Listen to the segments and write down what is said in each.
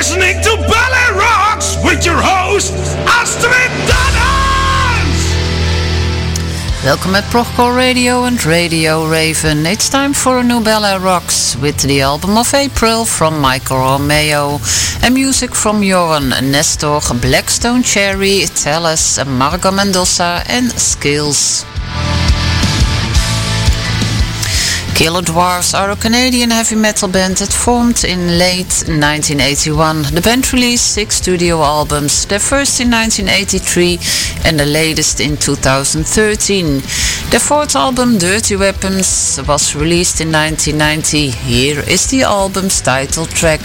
Listening to Ballet Rocks with your host, Astrid Welcome at Prochcore Radio and Radio Raven. It's time for a new Ballet Rocks with the album of April from Michael Romeo and music from Joran Nestor, Black Stone Cherry, Tellus, Marco Mendoza and Skills. Killer Dwarfs are a Canadian heavy metal band that formed in late 1981. The band released six studio albums, their first in 1983 and the latest in 2013. Their fourth album, Dirty Weapons, was released in 1990. Here is the album's title track.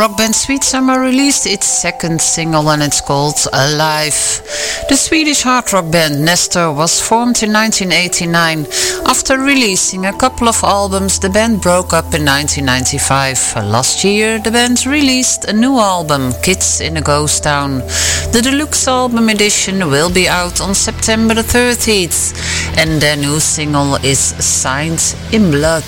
Rock band Sweet Summer released its second single and it's called Alive. The Swedish hard rock band Nestor was formed in 1989. After releasing a couple of albums, the band broke up in 1995. Last year, the band released a new album, Kids in a Ghost Town. The deluxe album edition will be out on September the 30th, and their new single is Signed in Blood.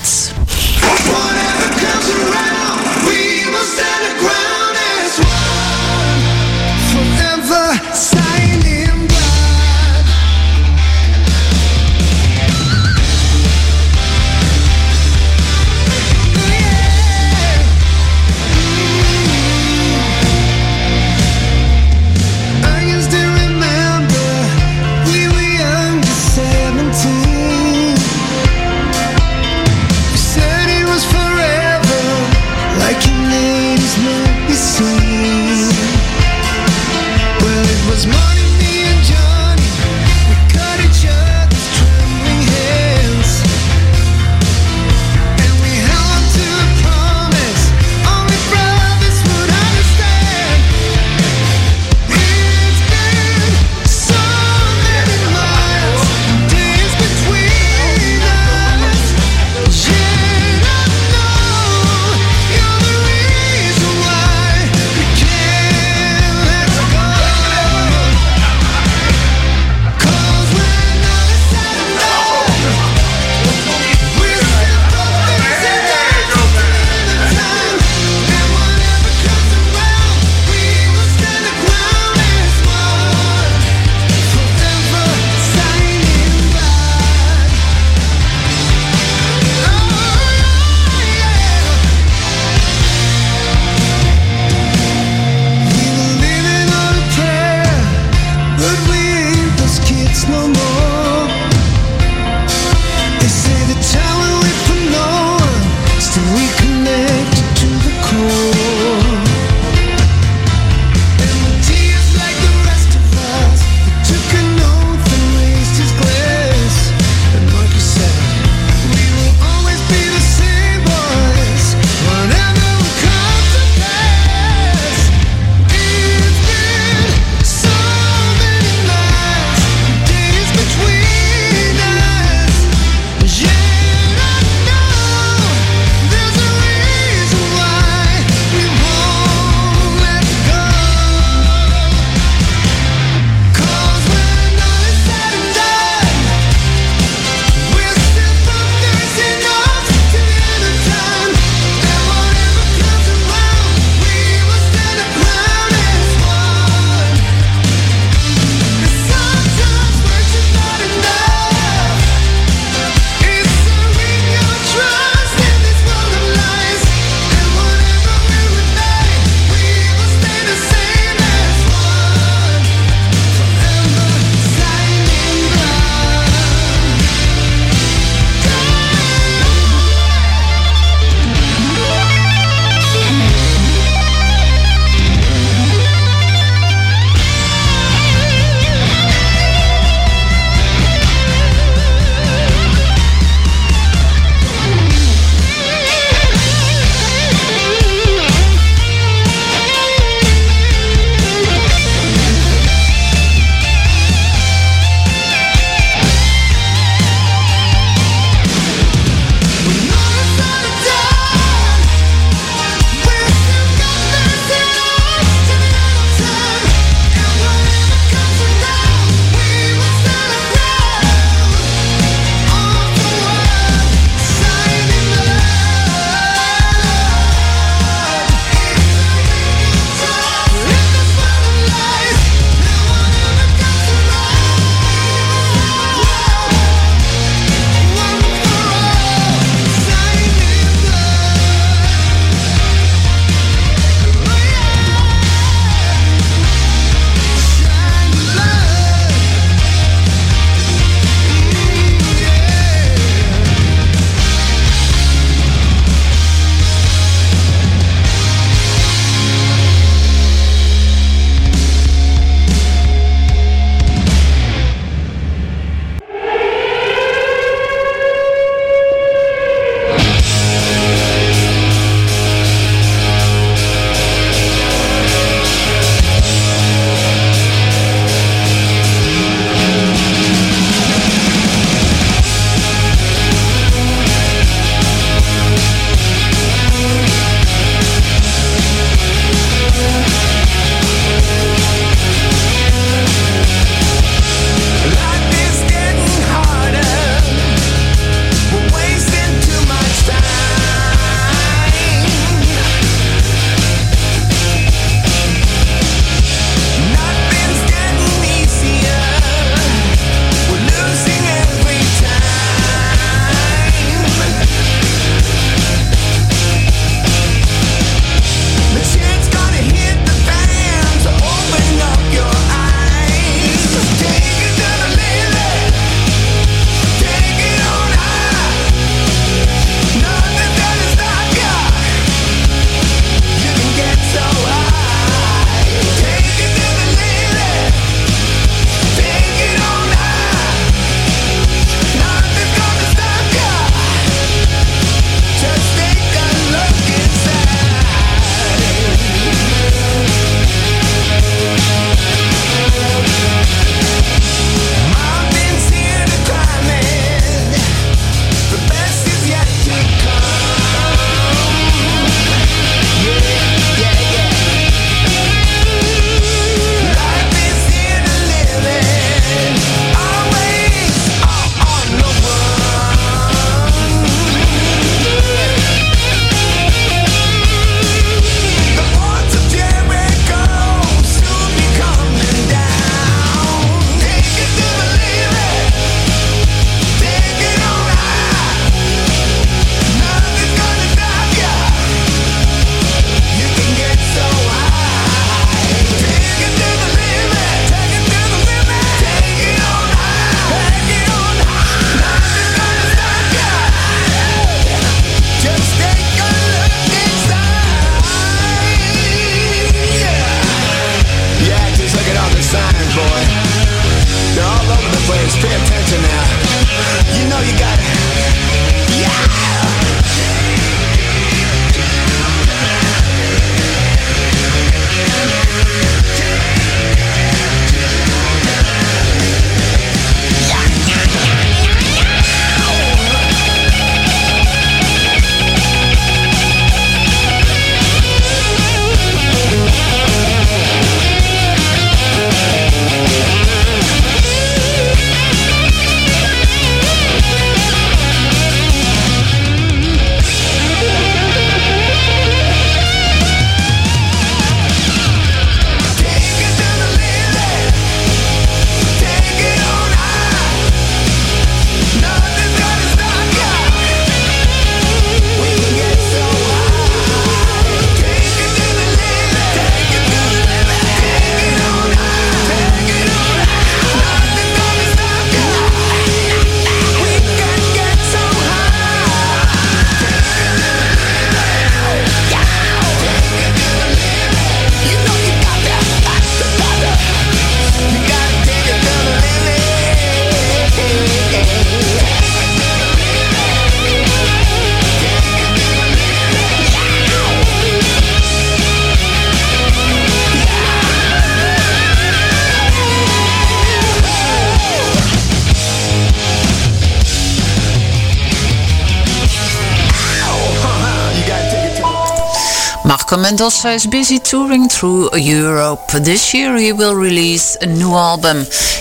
Marco Mendoza is busy touring through Europe. This year he will release a new album.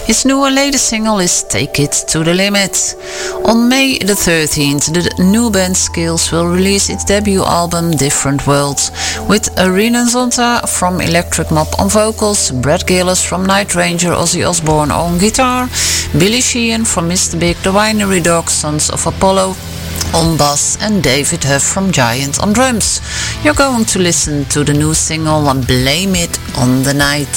His new and latest single is Take It to the Limit. On May the 13th, the new band Skills will release its debut album Different Worlds, with Renan Zonta from Electric Mob on vocals, Brad Gillis from Night Ranger Ozzy Osbourne on guitar, Billy Sheehan from Mr. Big, The Winery Dog, Sons of Apollo, on bass and David Huff from Giant on drums. You're going to listen to the new single Blame It on the Night.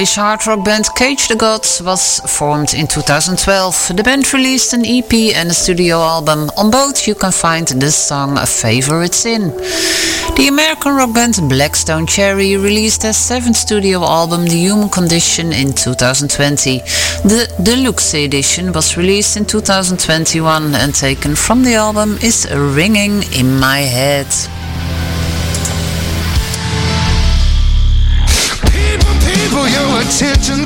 English hard rock band Cage the Gods was formed in 2012. The band released an EP and a studio album. On both you can find the song Favorite Sin. The American rock band Black Stone Cherry released their seventh studio album The Human Condition in 2020. The deluxe edition was released in 2021 and taken from the album is Ringing in My Head. Attention,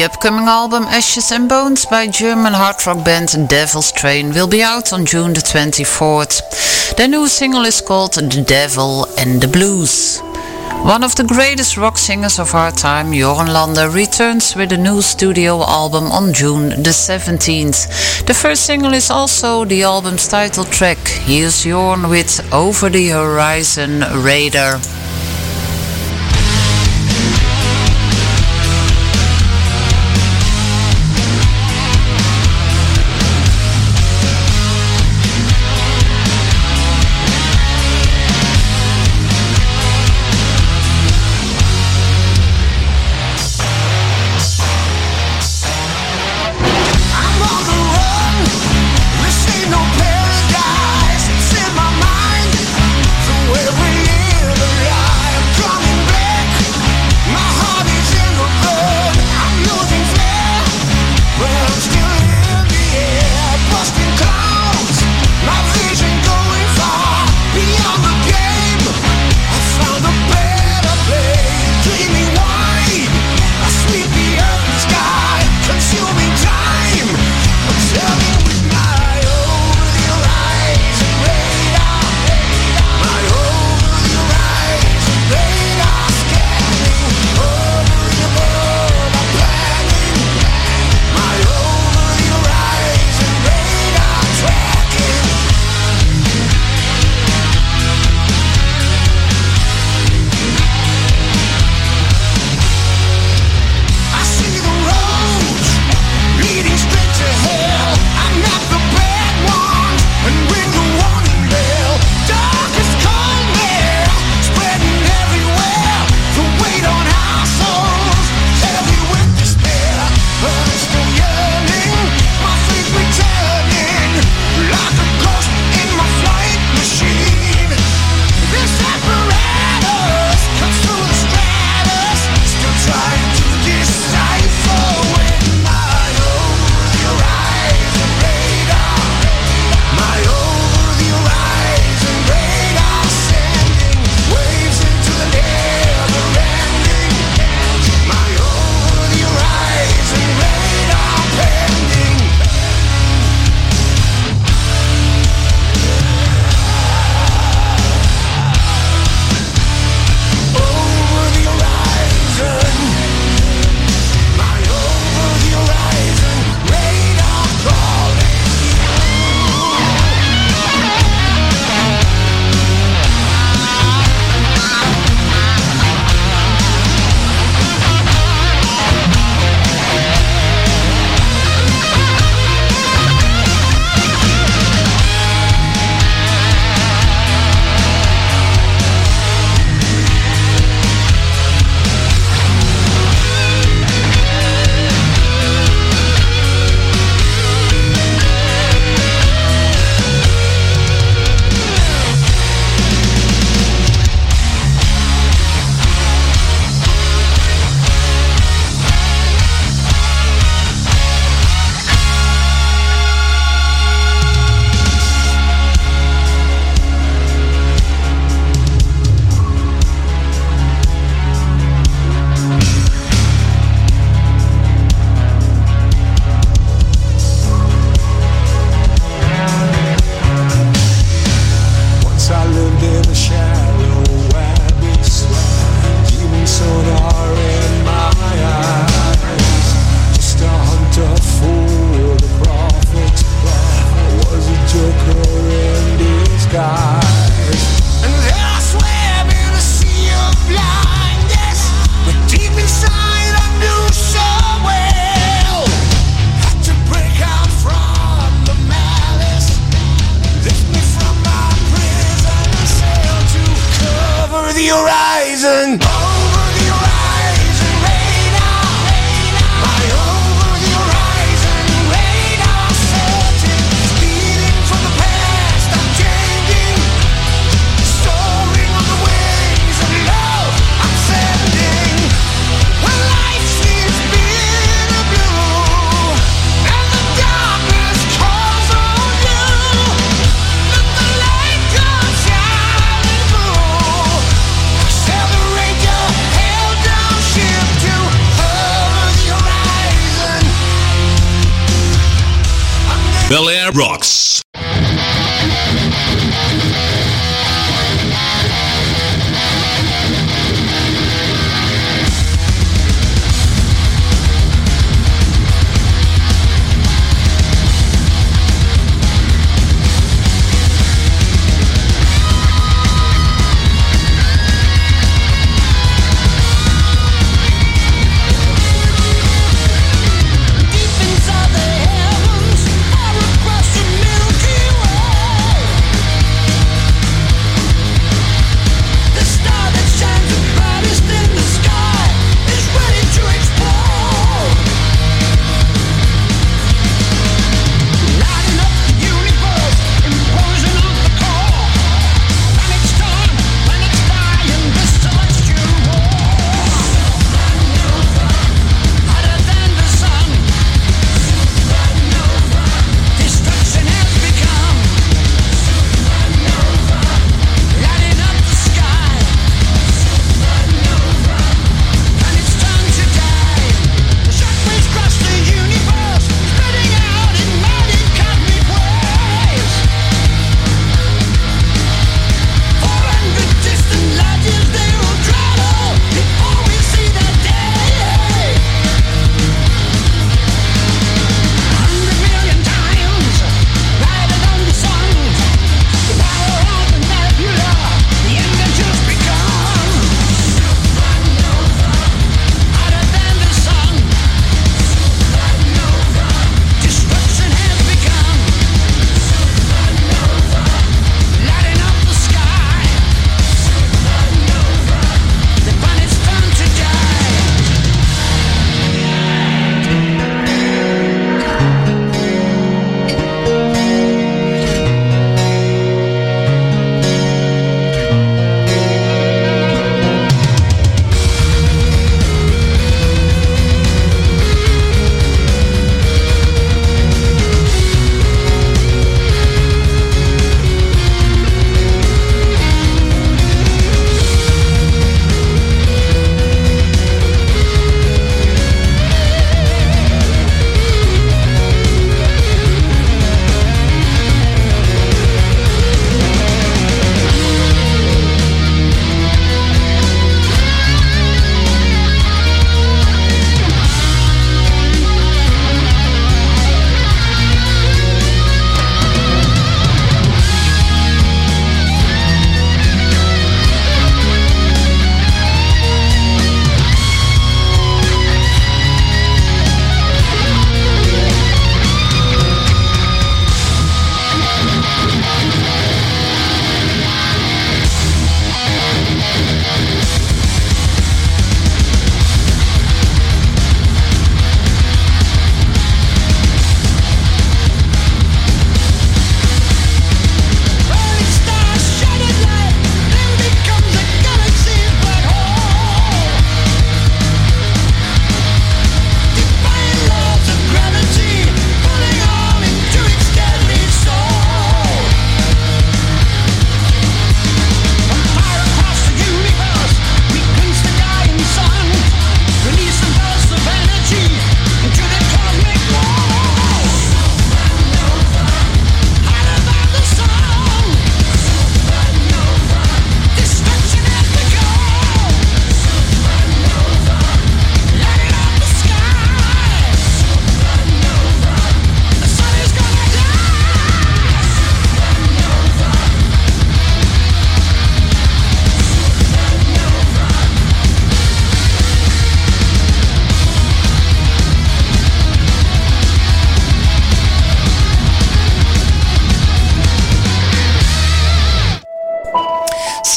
The upcoming album Ashes and Bones by German hard rock band Devil's Train will be out on June the 24th. Their new single is called The Devil and the Blues. One of the greatest rock singers of our time, Jorn Lande, returns with a new studio album on June the 17th. The first single is also the album's title track. Here's Jorn with Over the Horizon Radar.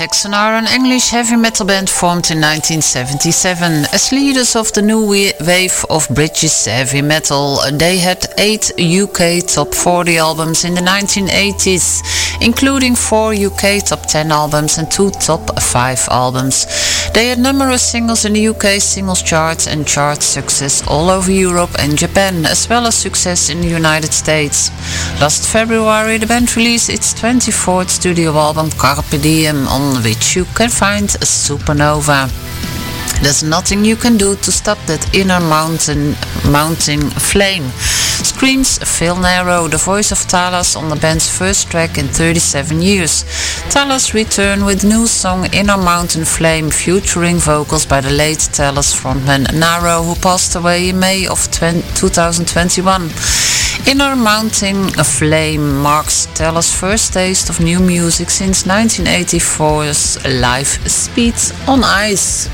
Saxon are an English heavy metal band formed in 1977 as leaders of the new wave of British heavy metal. They had eight UK top 40 albums in the 1980s, including four UK top 10 albums and two top 5 albums. They had numerous singles in the UK singles charts and chart success all over Europe and Japan, as well as success in the United States. Last February, the band released its 24th studio album Carpe Diem on on which you can find a supernova. There's nothing you can do to stop that inner mountain, mounting flame. Screams Phil Naro, the voice of Talas on the band's first track in 37 years. Talas return with new song Inner Mountain Flame featuring vocals by the late Talas frontman Naro who passed away in May of 2021. Inner Mountain of Flame marks Talas' first taste of new music since 1984's live Speed on Ice.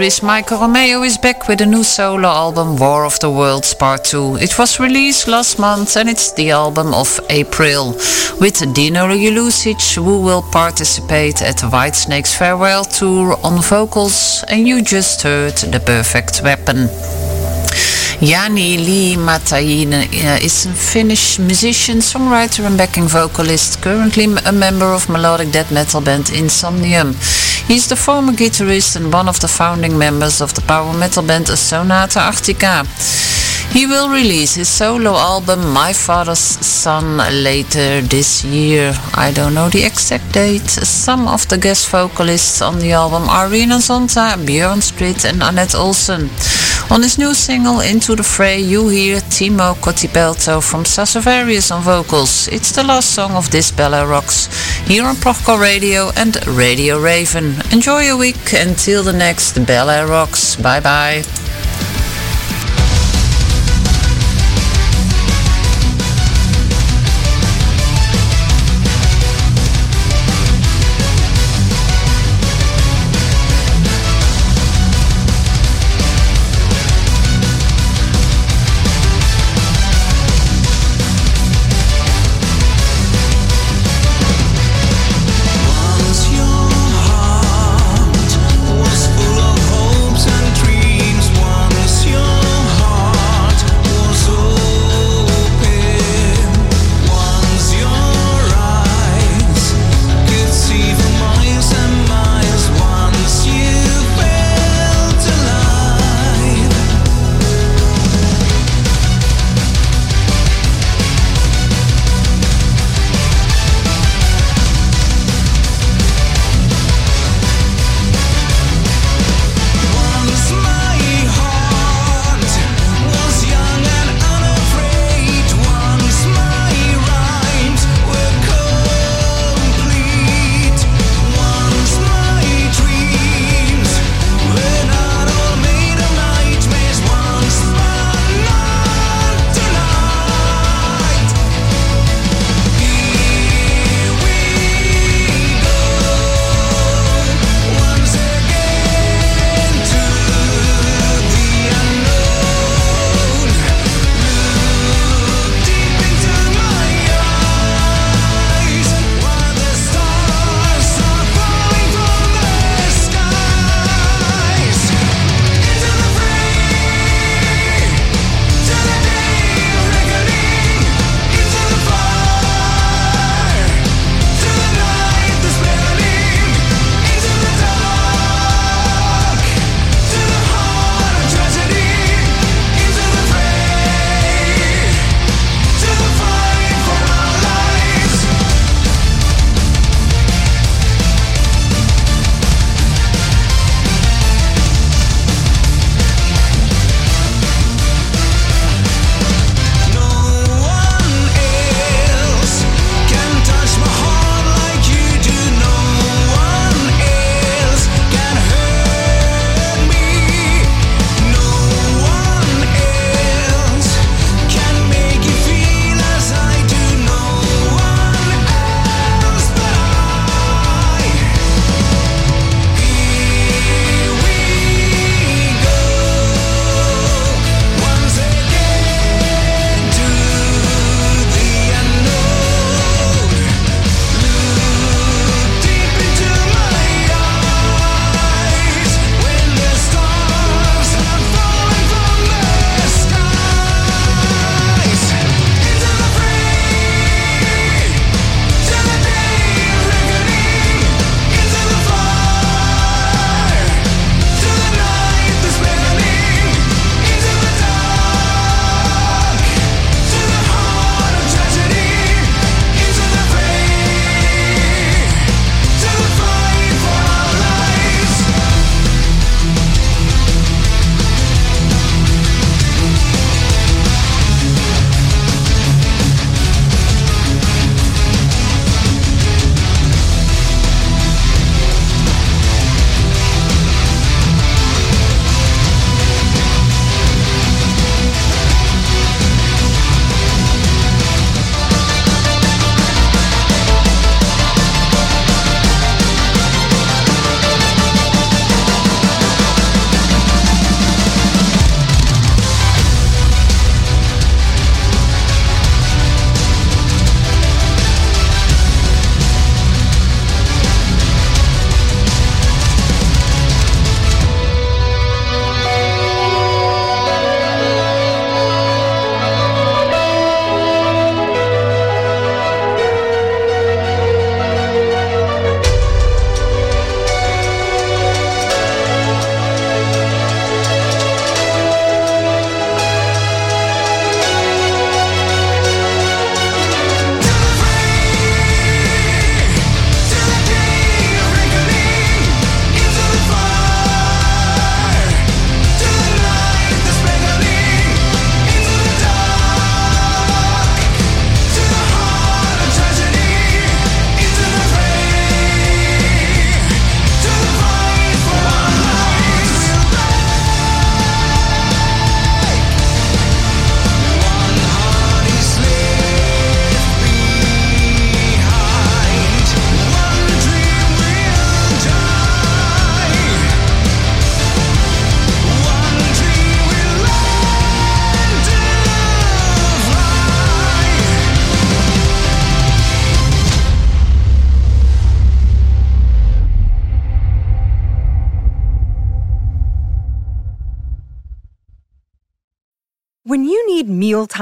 Guitarist Michael Romeo is back with a new solo album, War of the Worlds Part 2. It was released last month and it's the album of April, with Dino Jelusic, who will participate at Whitesnake's farewell tour on vocals, and you just heard The Perfect Weapon. Jani Liimatainen uh, is a Finnish musician, songwriter and backing vocalist, currently a member of melodic death metal band Insomnium. He's the former guitarist and one of the founding members of the power metal band Sonata Arctica. He will release his solo album My Father's Son later this year. I don't know the exact date. Some of the guest vocalists on the album are Renan Zonta, Björn Strid and Anette Olzon. On his new single Into the Fray you hear Timo Kotipelto from Stratovarius on vocals. It's the last song of this Bella Rocks here on Proco Radio and Radio Raven. Enjoy your week until the next Bella Rocks. Bye bye.